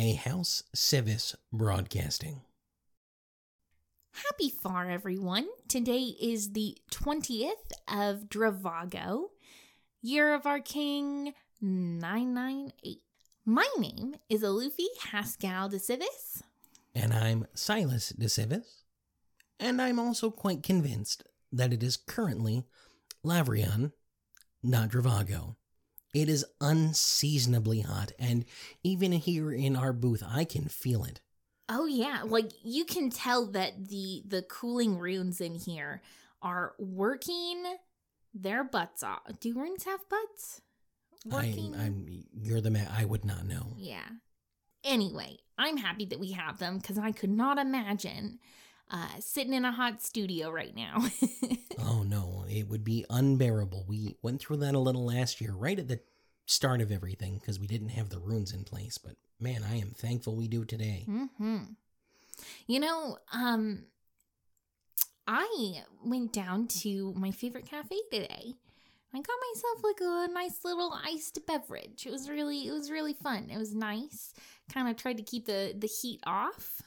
a House Sivis broadcasting. Happy Far, everyone. Today is the 20th of Dravago, Year of Our King 998. My name is Alufi Haskell de Sivis. And I'm Silas de Sivis. And I'm also quite convinced that it is currently Lharvion, not Dravago. It is unseasonably hot, and even here in our booth, I can feel it. Oh yeah, like you can tell that the the cooling runes in here are working their butts off. Do runes have butts? Working. I, I'm you're the man. I would not know. Yeah. Anyway, I'm happy that we have them because I could not imagine uh, sitting in a hot studio right now. oh no, it would be unbearable. We went through that a little last year, right at the start of everything, because we didn't have the runes in place. But man, I am thankful we do today. hmm You know, um, I went down to my favorite cafe today. I got myself like a nice little iced beverage. It was really, it was really fun. It was nice. Kind of tried to keep the the heat off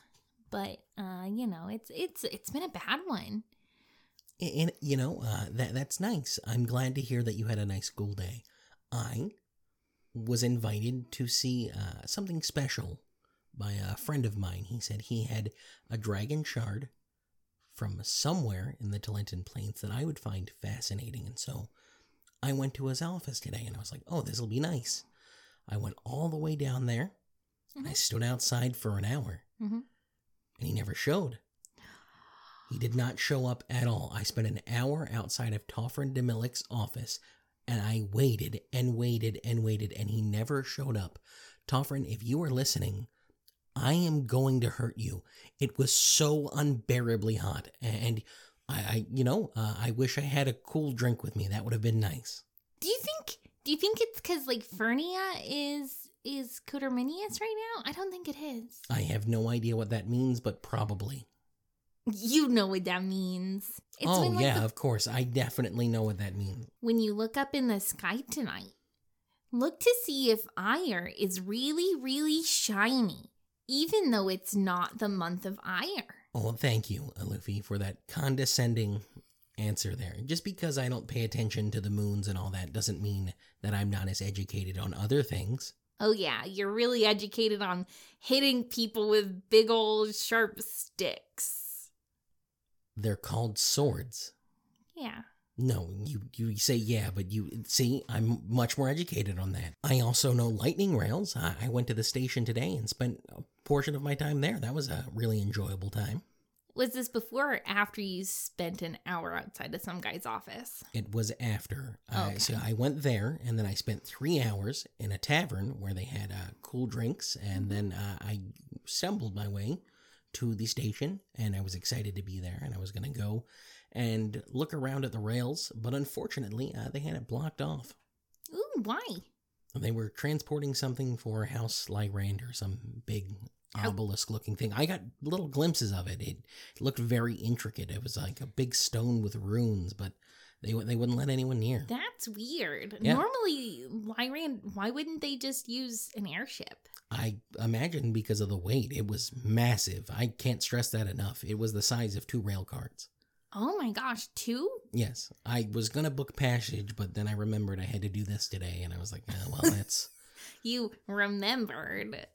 but uh, you know, it's it's it's been a bad one. And you know, uh, that that's nice. I'm glad to hear that you had a nice school day. I was invited to see uh, something special by a friend of mine. He said he had a dragon shard from somewhere in the Talenta Plains that I would find fascinating, and so I went to his office today, and I was like, "Oh, this will be nice." I went all the way down there. Mm-hmm. I stood outside for an hour. Mm-hmm and he never showed. He did not show up at all. I spent an hour outside of Toffrin DeMillick's office and I waited and waited and waited and he never showed up. Toffrin, if you are listening, I am going to hurt you. It was so unbearably hot and I, I you know, uh, I wish I had a cool drink with me. That would have been nice. Do you think do you think it's cuz like Fernia is is Coterminous right now? I don't think it is. I have no idea what that means, but probably. You know what that means. It's oh, like yeah, the... of course. I definitely know what that means. When you look up in the sky tonight, look to see if Eyre is really, really shiny, even though it's not the month of Eyre. Oh, thank you, Alufi, for that condescending answer there. Just because I don't pay attention to the moons and all that doesn't mean that I'm not as educated on other things. Oh, yeah, you're really educated on hitting people with big old sharp sticks. They're called swords. Yeah. No, you, you say yeah, but you see, I'm much more educated on that. I also know lightning rails. I, I went to the station today and spent a portion of my time there. That was a really enjoyable time. Was this before or after you spent an hour outside of some guy's office? It was after. Okay. Uh, so I went there, and then I spent three hours in a tavern where they had uh, cool drinks, and then uh, I stumbled my way to the station, and I was excited to be there, and I was going to go and look around at the rails, but unfortunately, uh, they had it blocked off. Ooh, why? They were transporting something for House Lyrandar some big Oh. obelisk looking thing. I got little glimpses of it. It looked very intricate. It was like a big stone with runes, but they they wouldn't let anyone near. That's weird. Yeah. Normally, Lyran, why wouldn't they just use an airship? I imagine because of the weight. It was massive. I can't stress that enough. It was the size of two rail cars. Oh my gosh, two? Yes. I was going to book passage, but then I remembered I had to do this today, and I was like, oh, well, that's. you remembered.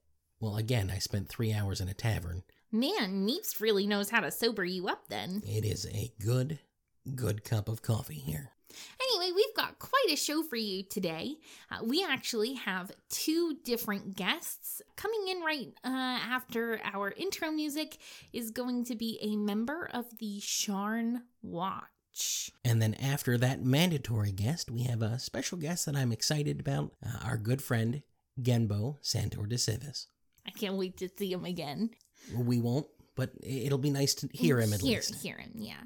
Well, again, I spent three hours in a tavern. Man, Meeps really knows how to sober you up then. It is a good, good cup of coffee here. Anyway, we've got quite a show for you today. Uh, we actually have two different guests coming in right uh, after our intro music is going to be a member of the Sharn Watch. And then after that mandatory guest, we have a special guest that I'm excited about, uh, our good friend Genbo Santor de Sivis. I can't wait to see him again. We won't, but it'll be nice to hear him at hear, least. Hear him, yeah.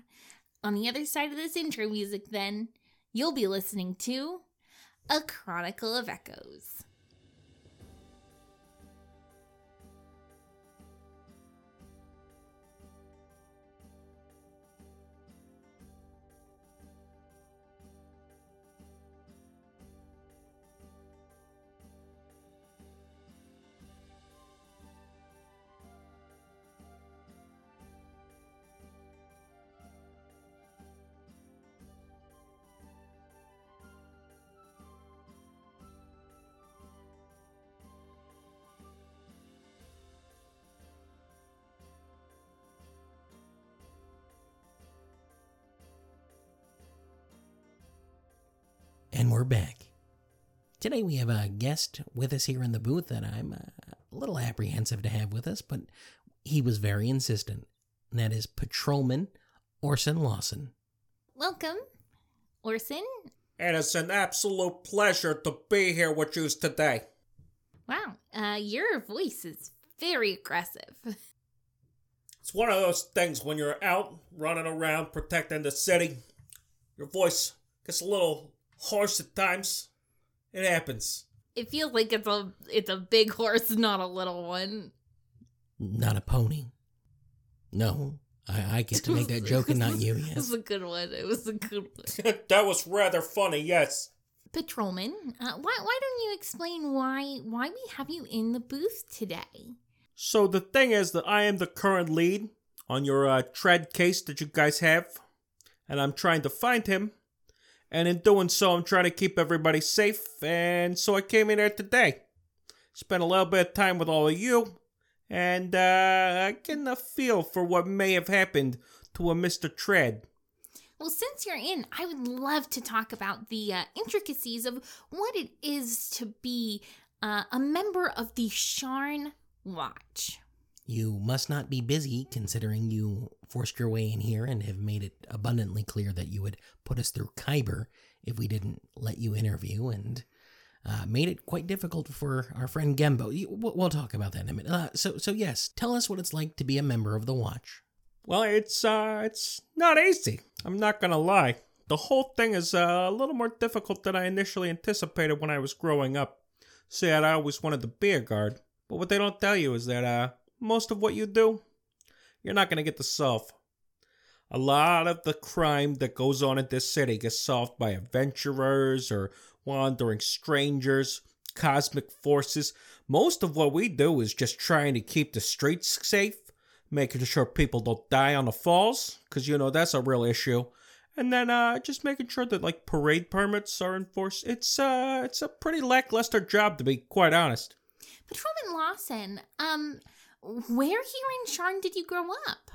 On the other side of this intro music, then, you'll be listening to A Chronicle of Echoes. And we're back. Today we have a guest with us here in the booth that I'm uh, a little apprehensive to have with us, but he was very insistent. And that is Patrolman Orson Lawson. Welcome, Orson. And it's an absolute pleasure to be here with you today. Wow, uh, your voice is very aggressive. It's one of those things when you're out running around protecting the city, your voice gets a little hoarse at times. It happens. It feels like it's a it's a big horse, not a little one. Not a pony. No, I, I get to make that joke and not you, Yes, It was a good one. It was a good one. that was rather funny, yes. Patrolman, uh, why why don't you explain why why we have you in the booth today? So the thing is that I am the current lead on your uh, tread case that you guys have, and I'm trying to find him. And in doing so, I'm trying to keep everybody safe, and so I came in here today. Spent a little bit of time with all of you, and uh, I get a feel for what may have happened to a Mr. Tread. Well, since you're in, I would love to talk about the uh, intricacies of what it is to be uh, a member of the Sharn Watch. You must not be busy considering you forced your way in here and have made it abundantly clear that you would put us through Khyber if we didn't let you interview and uh, made it quite difficult for our friend Gembo. We'll talk about that in a minute. Uh, so, so yes, tell us what it's like to be a member of the Watch. Well, it's uh, it's not easy. I'm not gonna lie. The whole thing is uh, a little more difficult than I initially anticipated when I was growing up. See, I always wanted to be a guard, but what they don't tell you is that uh, most of what you do, you're not gonna get to solve. A lot of the crime that goes on in this city gets solved by adventurers or wandering strangers, cosmic forces. Most of what we do is just trying to keep the streets safe making sure people don't die on the falls because you know that's a real issue and then uh just making sure that like parade permits are enforced it's uh it's a pretty lackluster job to be quite honest Patrolman Lawson, um, where here in Sharn did you grow up?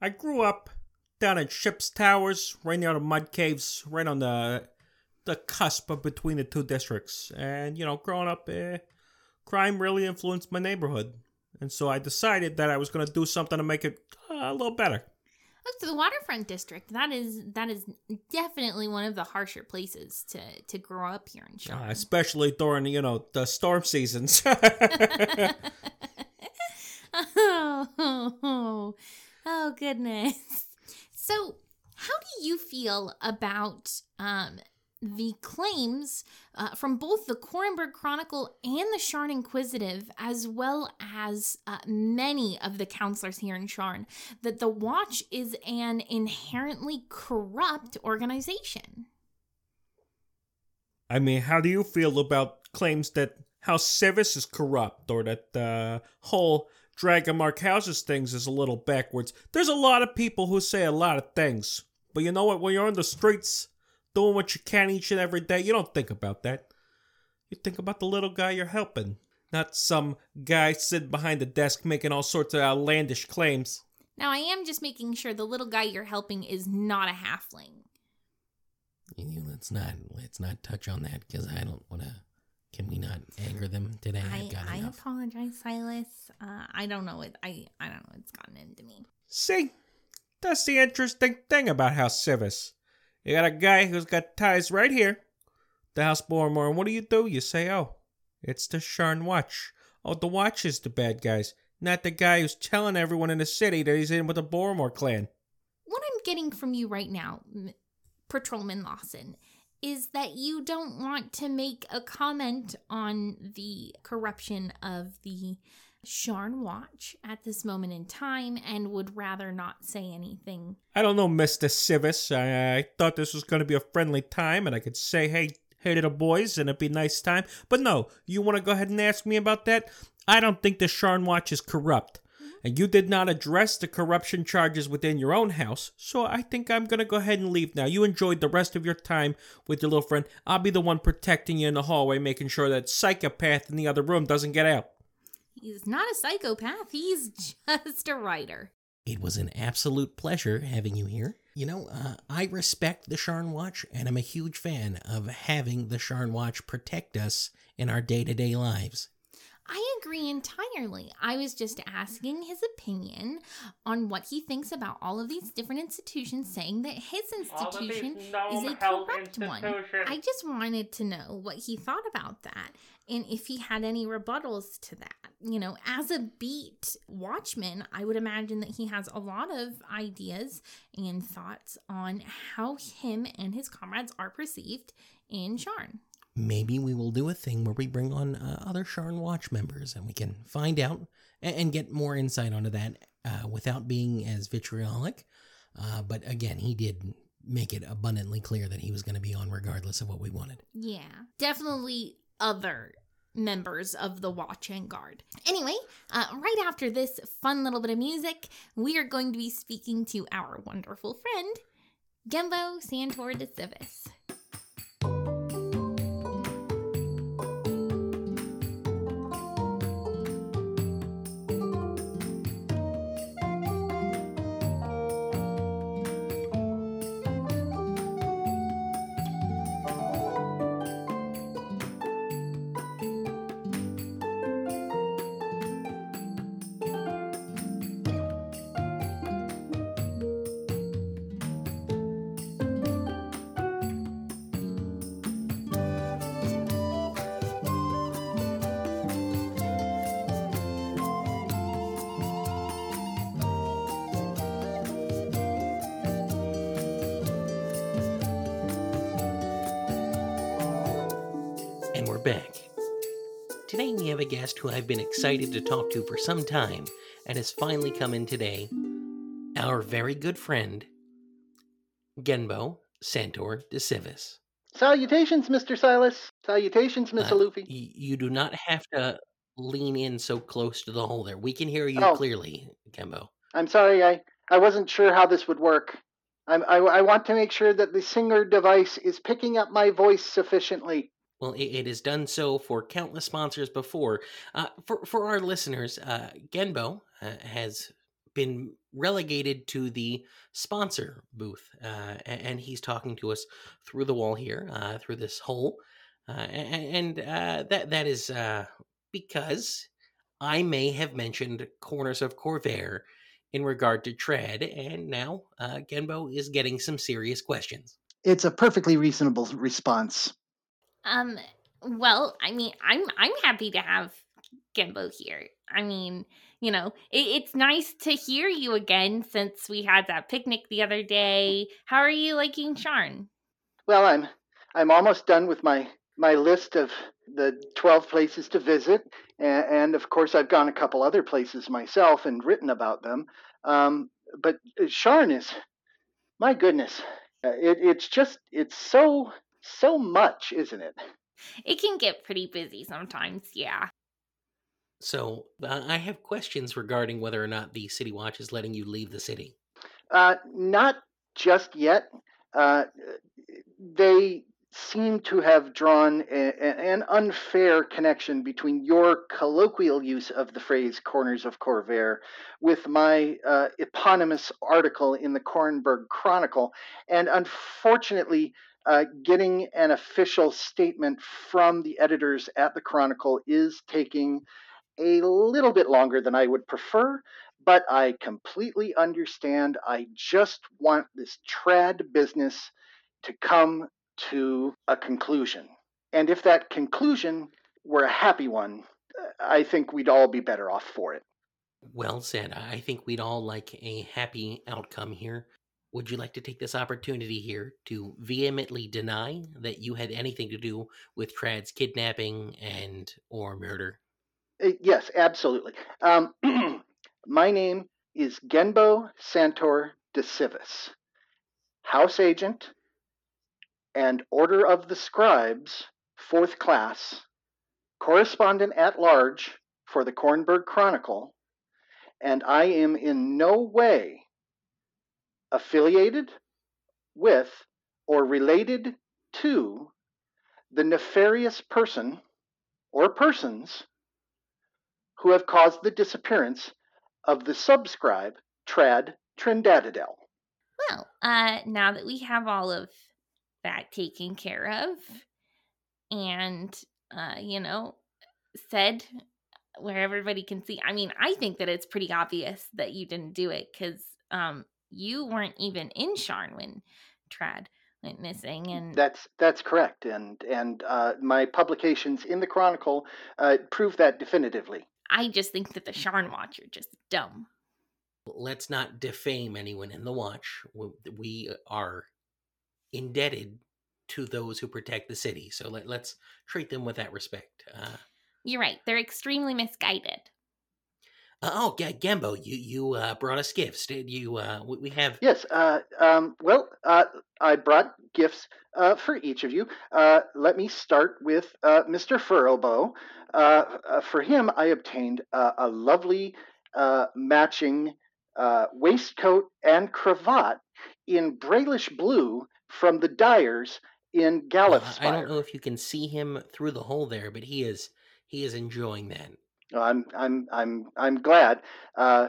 i grew up down at ship's towers right near the mud caves right on the the cusp of between the two districts and you know growing up eh, crime really influenced my neighborhood and so i decided that i was going to do something to make it uh, a little better Look to the waterfront district. That is that is definitely one of the harsher places to to grow up here in Uh, especially during you know the storm seasons oh, oh, oh, goodness. So, how do you feel about um, the claims uh, from both the Korranberg Chronicle and the Sharn Inquisitive, as well as uh, many of the counselors here in Sharn, that the Watch is an inherently corrupt organization? I mean, how do you feel about claims that House Sivis is corrupt or that the whole Dragon Mark Houses things is a little backwards? There's a lot of people who say a lot of things. But you know what? When you're on the streets doing what you can each and every day, you don't think about that. You think about the little guy you're helping, not some guy sitting behind the desk making all sorts of outlandish claims. Now, I am just making sure the little guy you're helping is not a halfling. You know, let's not let's not touch on that because I don't want to. Can we not anger them today? I, I've got I enough. apologize, Silas. Uh, I don't know what I I don't know what's gotten into me. See, that's the interesting thing about House Sivis. You got a guy who's got ties right here, the House Boromar, and what do you do? You say, oh, it's the Sharn Watch. Oh, the Watch is the bad guys, not the guy who's telling everyone in the city that he's in with the Boromar clan. What I'm getting from you right now, M- Patrolman Lawson, is that you don't want to make a comment on the corruption of the Sharn Watch at this moment in time and would rather not say anything. I don't know, Mr. Sivis. I, I thought this was going to be a friendly time and I could say, hey, hey little boys and it'd be a nice time. But no, you want to go ahead and ask me about that? I don't think the Sharn Watch is corrupt. And you did not address the corruption charges within your own house, so I think I'm gonna go ahead and leave now. You enjoyed the rest of your time with your little friend. I'll be the one protecting you in the hallway, making sure that psychopath in the other room doesn't get out. He's not a psychopath, he's just a writer. It was an absolute pleasure having you here. You know, uh, I respect the Sharn Watch, and I'm a huge fan of having the Sharn Watch protect us in our day to day lives. I agree entirely. I was just asking his opinion on what he thinks about all of these different institutions saying that his institution is a corrupt one. I just wanted to know what he thought about that and if he had any rebuttals to that. You know, as a beat watchman, I would imagine that he has a lot of ideas and thoughts on how him and his comrades are perceived in Sharn maybe we will do a thing where we bring on uh, other Sharn Watch members and we can find out and, and get more insight onto that uh, without being as vitriolic. Uh, but again, he did make it abundantly clear that he was going to be on regardless of what we wanted. Yeah, definitely other members of the Watch and Guard. Anyway, uh, right after this fun little bit of music, we are going to be speaking to our wonderful friend, Gembo Santor de Sivis. Have a guest who I've been excited to talk to for some time and has finally come in today. Our very good friend, Genbo Santor de Sivis. Salutations, Mr. Silas. Salutations, Miss uh, Alufi. Y- you do not have to lean in so close to the hole there. We can hear you oh. clearly, Genbo. I'm sorry, I, I wasn't sure how this would work. I'm, I, I want to make sure that the singer device is picking up my voice sufficiently. Well, it, it has done so for countless sponsors before. Uh, for for our listeners, uh, Genbo uh, has been relegated to the sponsor booth, uh, and he's talking to us through the wall here, uh, through this hole, uh, and, that that is because I may have mentioned corners of Khorvaire in regard to tread, and now Genbo is getting some serious questions. It's a perfectly reasonable response. Um, well, I mean, I'm I'm happy to have Gembo here. I mean, you know, it, it's nice to hear you again since we had that picnic the other day. How are you liking Sharn? Well, I'm I'm almost done with my my list of the 12 places to visit and, and of course I've gone a couple other places myself and written about them. Um, but uh, Sharn is my goodness. Uh, it, it's just it's so so much, isn't it? It can get pretty busy sometimes, yeah. So, uh, I have questions regarding whether or not the City Watch is letting you leave the city. Uh, not just yet. Uh, they seem to have drawn a, a, an unfair connection between your colloquial use of the phrase corners of Khorvaire with my uh, eponymous article in the Korranberg Chronicle. And unfortunately, uh, getting an official statement from the editors at the Chronicle is taking a little bit longer than I would prefer, but I completely understand. I just want this trad business to come to a conclusion. And if that conclusion were a happy one, I think we'd all be better off for it. Well said. I think we'd all like a happy outcome here. Would you like to take this opportunity here to vehemently deny that you had anything to do with Trad's kidnapping and or murder? Uh, yes, absolutely. Um, my name is Genbo Santor de Sivis, House Agent and Order of the Scribes, fourth class, correspondent at large for the Korranberg Chronicle, and I am in no way affiliated with or related to the nefarious person or persons who have caused the disappearance of the subscribe Trad Trindadadel. Well, uh, now that we have all of that taken care of, and uh, you know, said where everybody can see. I mean, I think that it's pretty obvious that you didn't do it because um, you weren't even in Sharn when Trad went missing, and That's that's correct, and and uh, my publications in the Chronicle uh, prove that definitively. I just think that the Sharn Watch are just dumb. Let's not defame anyone in the watch. We- We are indebted to those who protect the city, so let, let's treat them with that respect. Uh, You're right; they're extremely misguided. Uh, oh, G- Gembo, you you uh, brought us gifts. Did you? Uh, we, we have. Yes. Uh, um, well, uh, I brought gifts uh, for each of you. Uh, let me start with uh, Mr. Furrowbow. Uh, uh, for him, I obtained uh, a lovely uh, matching uh, waistcoat and cravat in Brelish blue from the dyers in uh, Galethspyre. I don't know if you can see him through the hole there, but he is he is enjoying that. I'm I'm I'm I'm glad. Uh,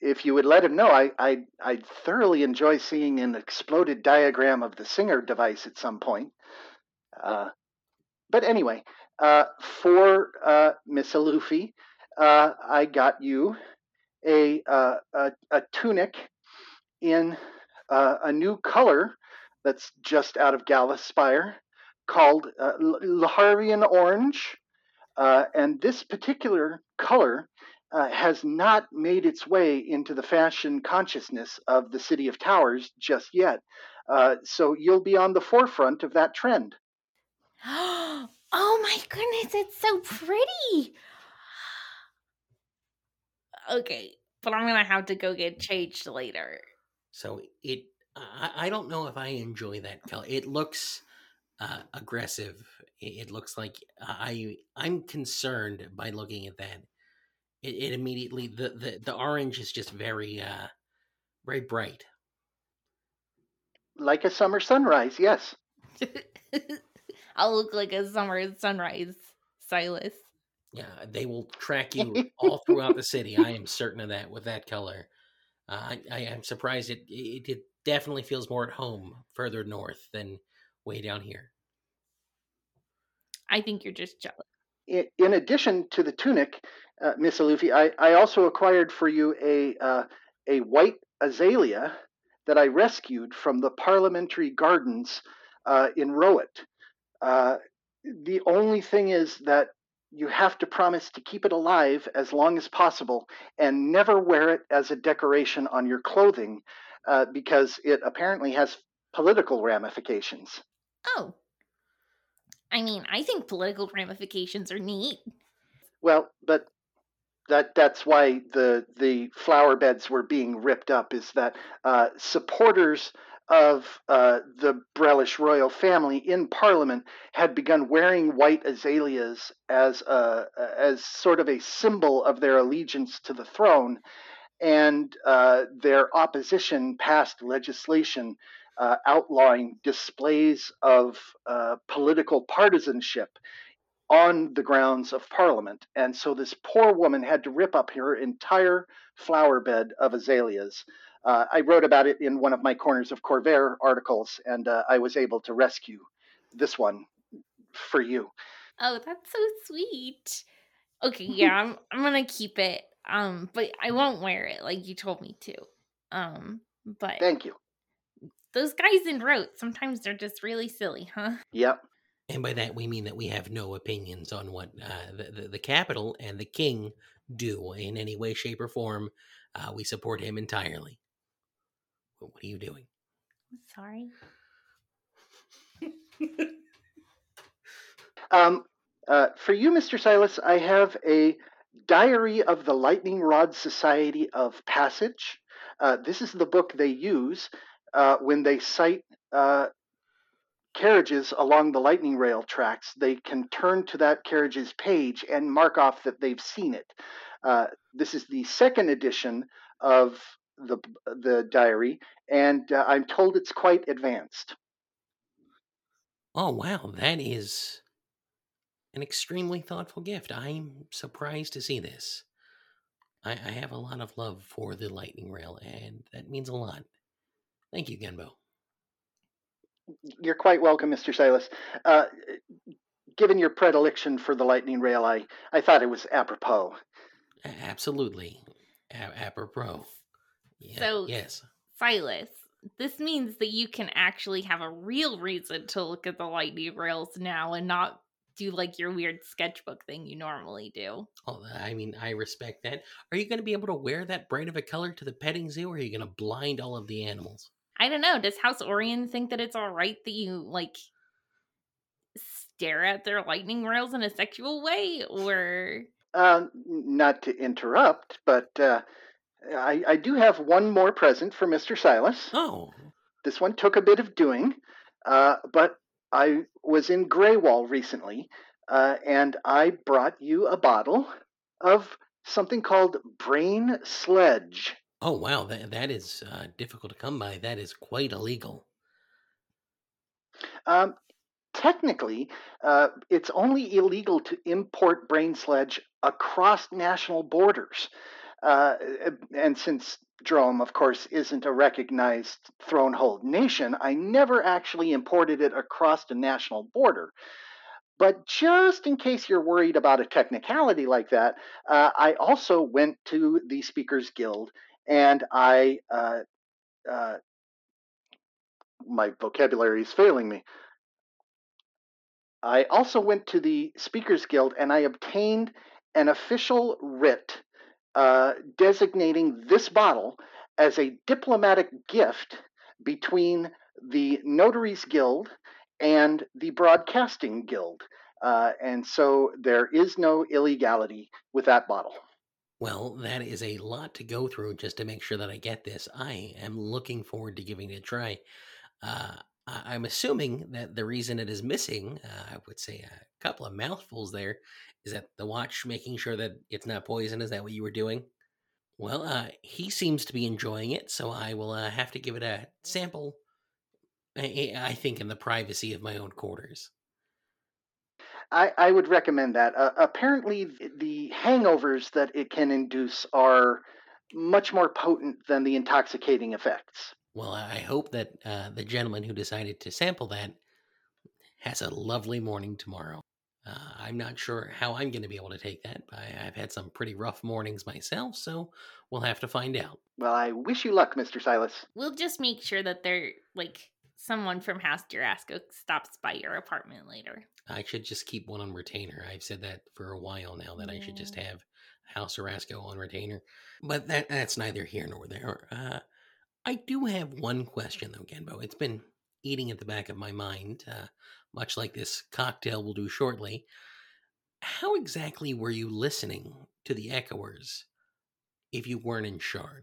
if you would let him know, I I I thoroughly enjoy seeing an exploded diagram of the Singer device at some point. Uh, but anyway, uh, for uh, Miss Alufi, uh, I got you a uh, a, a tunic in uh, a new color that's just out of Galethspyre called uh, L- Orange. Uh, and this particular color uh, has not made its way into the fashion consciousness of the City of Towers just yet. Uh, so you'll be on the forefront of that trend. oh my goodness, it's so pretty. Okay, but I'm gonna have to go get changed later. So it, I, I don't know if I enjoy that color. It looks uh, aggressive. It, it looks like I, I'm concerned by looking at that. It, it immediately the, the the orange is just very, uh, very bright. Like a summer sunrise, yes. I'll look like a summer sunrise, Silas. Yeah, they will track you all throughout the city. I am certain of that with that color. Uh, I, I am surprised it, it it definitely feels more at home further north than way down here. I think you're just jealous. I- In addition to the tunic, uh, Miss Alufi, I, I also acquired for you a uh, a white azalea that I rescued from the parliamentary gardens uh, in Wroat. Uh, the only thing is that you have to promise to keep it alive as long as possible and never wear it as a decoration on your clothing uh, because it apparently has political ramifications. Oh. I mean, I think political ramifications are neat. Well, but that that's why the the flower beds were being ripped up. Is that uh, supporters of uh, the Brelish royal family in Parliament had begun wearing white azaleas as a as sort of a symbol of their allegiance to the throne, and uh, their opposition passed legislation uh, outlawing displays of uh, political partisanship on the grounds of Parliament. And so this poor woman had to rip up her entire flower bed of azaleas. Uh, I wrote about it in one of my Corners of Khorvaire articles, and uh, I was able to rescue this one for you. Oh, that's so sweet. Okay, yeah, I'm I'm gonna keep it. Um, but I won't wear it like you told me to. Um, but Thank you. Those guys in Wroat sometimes they're just really silly, huh? Yep. And by that we mean that we have no opinions on what uh, the, the the capital and the king do in any way, shape, or form. Uh, we support him entirely. What are you doing? Sorry. Um, uh, for you, Mr. Silas, I have a Diary of the Lightning Rod Society of Passage. Uh, this is the book they use uh, when they sight uh, carriages along the lightning rail tracks. They can turn to that carriage's page and mark off that they've seen it. Uh, this is the second edition of the the diary, and uh, I'm told it's quite advanced. Oh wow, that is an extremely thoughtful gift. I'm surprised to see this. I, I have a lot of love for the lightning rail, and that means a lot. Thank you, Genbo. You're quite welcome, Mr. Silas. Uh, given your predilection for the lightning rail, I, I thought it was apropos. Absolutely. A- apropos. Yeah, So- yes. Silas, this means that you can actually have a real reason to look at the lightning rails now and not do like your weird sketchbook thing you normally do. Oh, I mean, I respect that. Are you going to be able to wear that bright of a color to the petting zoo, or are you going to blind all of the animals? I don't know. Does House Orien think that it's all right that you like stare at their lightning rails in a sexual way, or Uh, not to interrupt, but uh, I, I do have one more present for Mr. Silas. Oh, This one took a bit of doing, uh, but I was in Graywall recently, uh, and I brought you a bottle of something called Brain Sledge. Oh, wow. That that is uh, difficult to come by. That is quite illegal. Um, technically, uh, it's only illegal to import brain sledge across national borders. Uh, and since Droaam, of course, isn't a recognized thronehold nation, I never actually imported it across the national border. But just in case you're worried about a technicality like that, uh, I also went to the Speakers Guild and I, uh, uh, my vocabulary is failing me. I also went to the Speakers Guild and I obtained an official writ uh, designating this bottle as a diplomatic gift between the Notaries Guild and the Broadcasting Guild. Uh, and so there is no illegality with that bottle. Well, that is a lot to go through just to make sure that I get this. I am looking forward to giving it a try. Uh, I'm assuming that the reason it is missing, uh, I would say a couple of mouthfuls there, is that the watch making sure that it's not poison. Is that what you were doing? Well, uh, he seems to be enjoying it, so I will uh, have to give it a sample. I, I think in the privacy of my own quarters. I, I would recommend that. Uh, apparently, the hangovers that it can induce are much more potent than the intoxicating effects. Well, I hope that uh, the gentleman who decided to sample that has a lovely morning tomorrow. Uh, I'm not sure how I'm going to be able to take that. I, I've had some pretty rough mornings myself, so we'll have to find out. Well, I wish you luck, Mr. Silas. we'll just make sure that they're like someone from House Jorasco stops by your apartment later. I should just keep one on retainer. I've said that for a while now that I should just have House Jorasco on retainer. But that that's neither here nor there. Uh, I do have one question though, Genbo. It's been eating at the back of my mind, uh, much like this cocktail will do shortly. How exactly were you listening to the echoers if you weren't in Sharn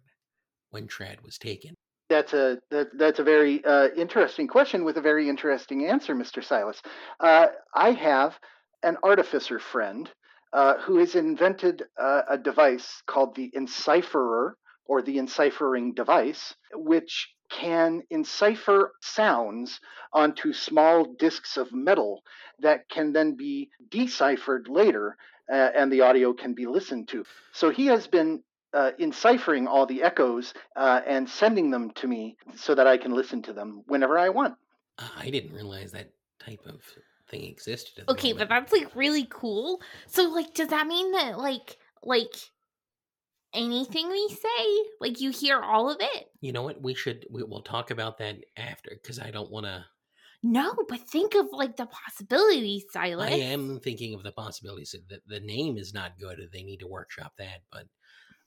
when Trad was taken? That's a that, that's a very uh, interesting question with a very interesting answer, Mr. Silas. Uh, I have an artificer friend uh, who has invented uh, a device called the encipherer or the enciphering device, which can encipher sounds onto small discs of metal that can then be deciphered later, uh, and the audio can be listened to. So he has been uh, enciphering all the echoes uh, and sending them to me so that I can listen to them whenever I want. Uh, I didn't realize that type of thing existed. at the Okay, but that's like really cool. So like does that mean that like like anything we say, like you hear all of it? You know what? We should. We, we'll talk about that after because I don't want to. No, but think of like the possibilities, Silas. I am thinking of the possibilities. The, the name is not good. They need to workshop that. But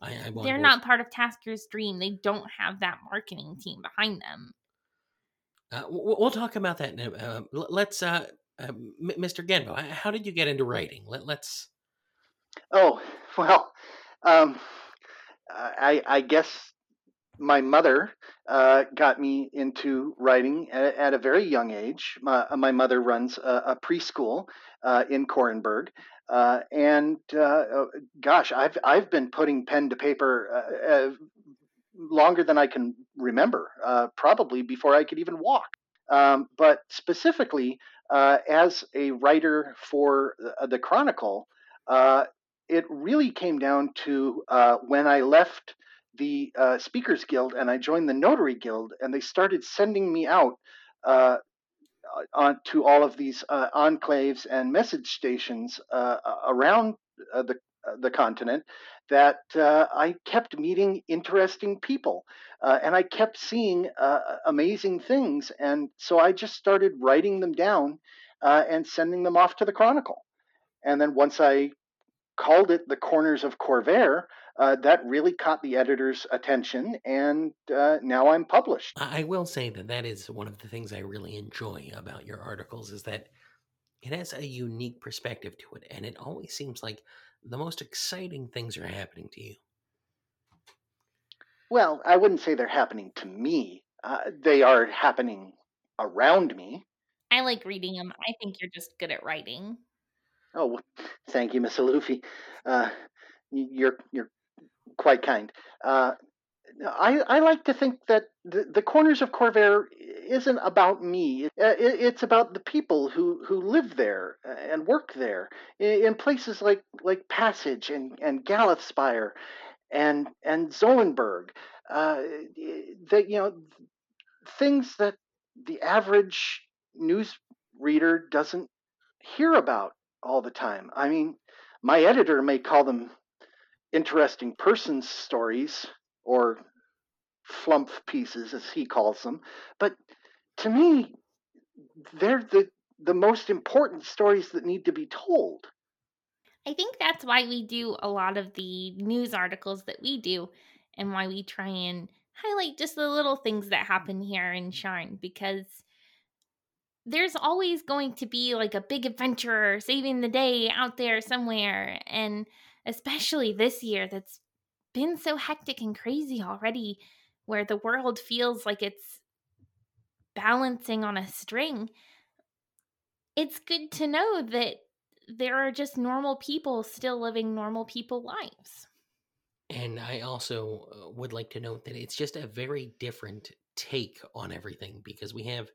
I, I'm They're board. not part of Tasker's dream. They don't have that marketing team behind them. Uh, we'll, we'll talk about that. Uh, let's, uh, uh, Mr. Genbo. How did you get into writing? Let, let's. Oh, well, um, I, I guess my mother uh, got me into writing at, at a very young age. My, my mother runs a, a preschool uh, in Korranberg. Uh, and uh, uh, gosh, I've I've been putting pen to paper uh, uh, longer than I can remember, uh, probably before I could even walk. Um, but specifically, as a writer for the, Chronicle, it really came down to when I left the Speakers Guild and I joined the Notary Guild, and they started sending me out uh, on to all of these uh, enclaves and message stations uh, around uh, the uh, the continent that I kept meeting interesting people and I kept seeing amazing things, and so I just started writing them down and sending them off to the Chronicle. And then once I called it the Corners of Khorvaire. uh, that really caught the editor's attention, and uh, now I'm published. I will say that that is one of the things I really enjoy about your articles is that it has a unique perspective to it, and it always seems like the most exciting things are happening to you. Well, I wouldn't say they're happening to me. Uh, they are happening around me. I like reading them. I think you're just good at writing. Oh, thank you, Miss Alufi. Uh, you're you're quite kind. Uh, I, I like to think that the, the Corners of Khorvaire isn't about me. Uh, it, it's about the people who, who live there and work there in places like like Passage and and Galethspyre and and Zolanberg. Uh, that you know things that the average news reader doesn't hear about all the time. I mean, my editor may call them interesting persons stories or flump pieces, as he calls them, but to me, they're the the most important stories that need to be told. I think that's why we do a lot of the news articles that we do and why we try and highlight just the little things that happen here in Sharn because there's always going to be like a big adventurer saving the day out there somewhere. And especially this year, that's been so hectic and crazy already, where the world feels like it's balancing on a string. It's good to know that there are just normal people still living normal people lives. And I also uh, would like to note that it's just a very different take on everything because we have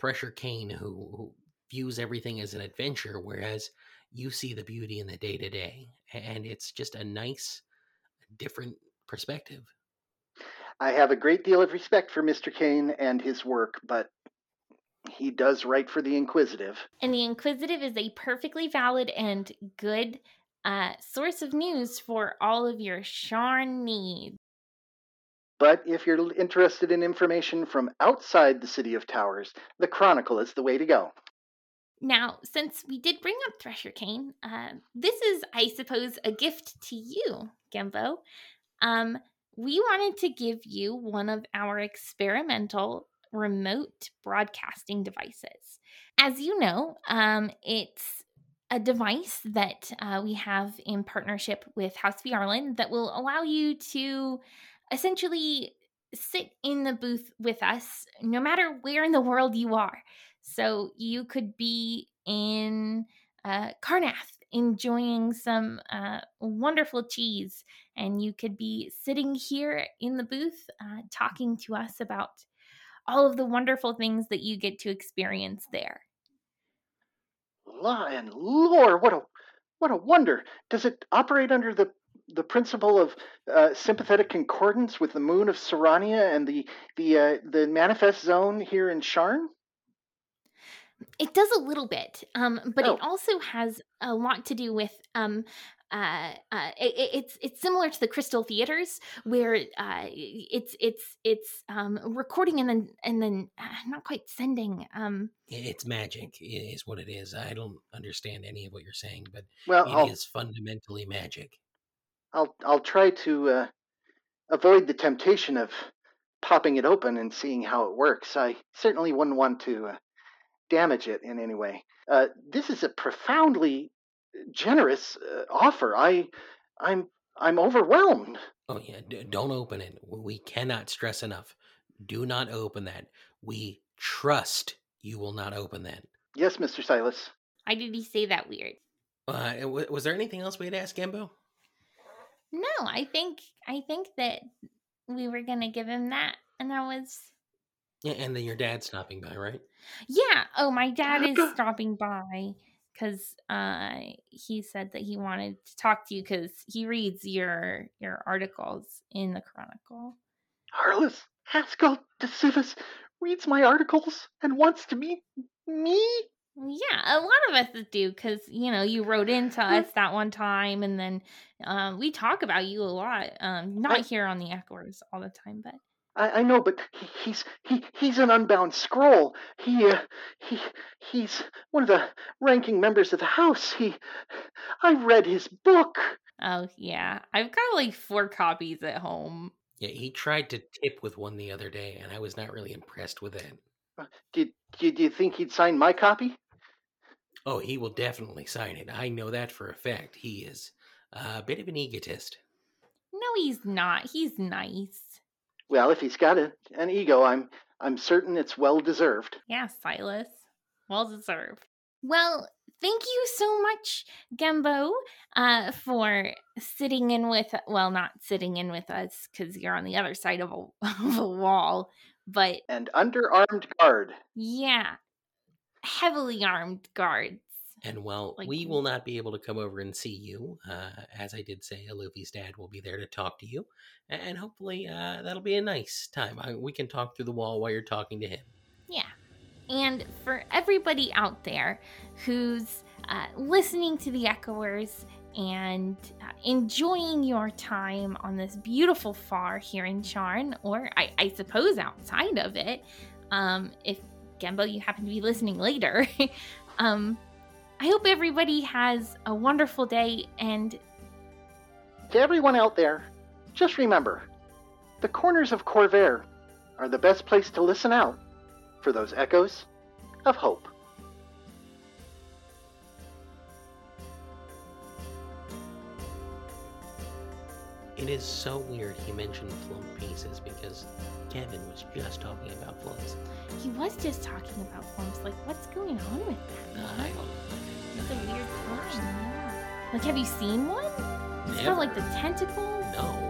Thresher Kane who, who views everything as an adventure, whereas you see the beauty in the day to day. And it's just a nice, different perspective. I have a great deal of respect for Mr. Kane and his work, but he does write for the Inquisitive. And the Inquisitive is a perfectly valid and good uh, source of news for all of your Sharn needs. But if you're interested in information from outside the City of Towers, the Chronicle is the way to go. Now, since we did bring up Thresher Kane, uh, this is, I suppose, a gift to you, Gembo. Um, we wanted to give you one of our experimental remote broadcasting devices. As you know, um, it's a device that uh, we have in partnership with House of that will allow you to essentially sit in the booth with us no matter where in the world you are. So you could be in uh, Karrnath enjoying some uh, wonderful cheese, and you could be sitting here in the booth uh, talking to us about all of the wonderful things that you get to experience there. And lore, what a what a wonder! Does it operate under the the principle of uh, sympathetic concordance with the moon of Syrania and the the uh, the manifest zone here in Sharn? It does a little bit, um, but oh. it also has a lot to do with um, uh, uh, it, it's it's similar to the crystal theaters where uh, it's it's it's um, recording and then and then uh, not quite sending. Um, it's magic, is what it is. I don't understand any of what you're saying, but well, it I'll, is fundamentally magic. I'll I'll try to uh, avoid the temptation of popping it open and seeing how it works. I certainly wouldn't want to uh, damage it in any way. Uh, this is a profoundly generous uh, offer. I I'm I'm overwhelmed. Oh yeah, D- don't open it. We cannot stress enough. Do not open that. We trust you will not open that. Yes, Mr. Silas. Why did he say that weird? Uh, was there anything else we had asked Gembo? No, I think I think that we were gonna give him that, and that was. Yeah, and then your dad's stopping by, right? Yeah. Oh, my dad is stopping by. because uh, he said that he wanted to talk to you because he reads your your articles in the Chronicle. Harless Haskell DeCivas reads my articles and wants to meet me? Yeah, a lot of us do because you know you wrote into us that one time, and then um, we talk about you a lot. Um, not I- here on the Echoers all the time, but I, I know, but he, he's he, he's an unbound scroll. He uh, he he's one of the ranking members of the house. He I read his book. oh yeah, I've got like four copies at home. Yeah, he tried to tip with one the other day, and I was not really impressed with that. Did, did you think he'd sign my copy? Oh, he will definitely sign it. I know that for a fact. He is a bit of an egotist. No, he's not. He's nice. Well, if he's got a, an ego, I'm I'm certain it's well deserved. Yeah, Silas. Well deserved. Well, thank you so much, Gembo, uh, for sitting in with well, not sitting in with us because you're on the other side of a of a wall, but And under armed guard. yeah, heavily armed guards. And while Like- we will not be able to come over and see you, uh, as I did say, Olufi's dad will be there to talk to you, and hopefully uh, that'll be a nice time. I, we can talk through the wall while you're talking to him. Yeah. And for everybody out there who's uh, listening to the Echoers and uh, enjoying your time on this beautiful far here in Sharn, or I, I suppose outside of it, um, if Gembo, you happen to be listening later, um, I hope everybody has a wonderful day and To everyone out there, just remember, the corners of Khorvaire are the best place to listen out for those echoes of hope. It is so weird he mentioned flump pieces because Kevin was just talking about flumps. he was just talking about forms. Like, what's going on with that? Uh. I don't It's a weird time. Yeah. Like, have you seen one? It's Never. got like the tentacles. No.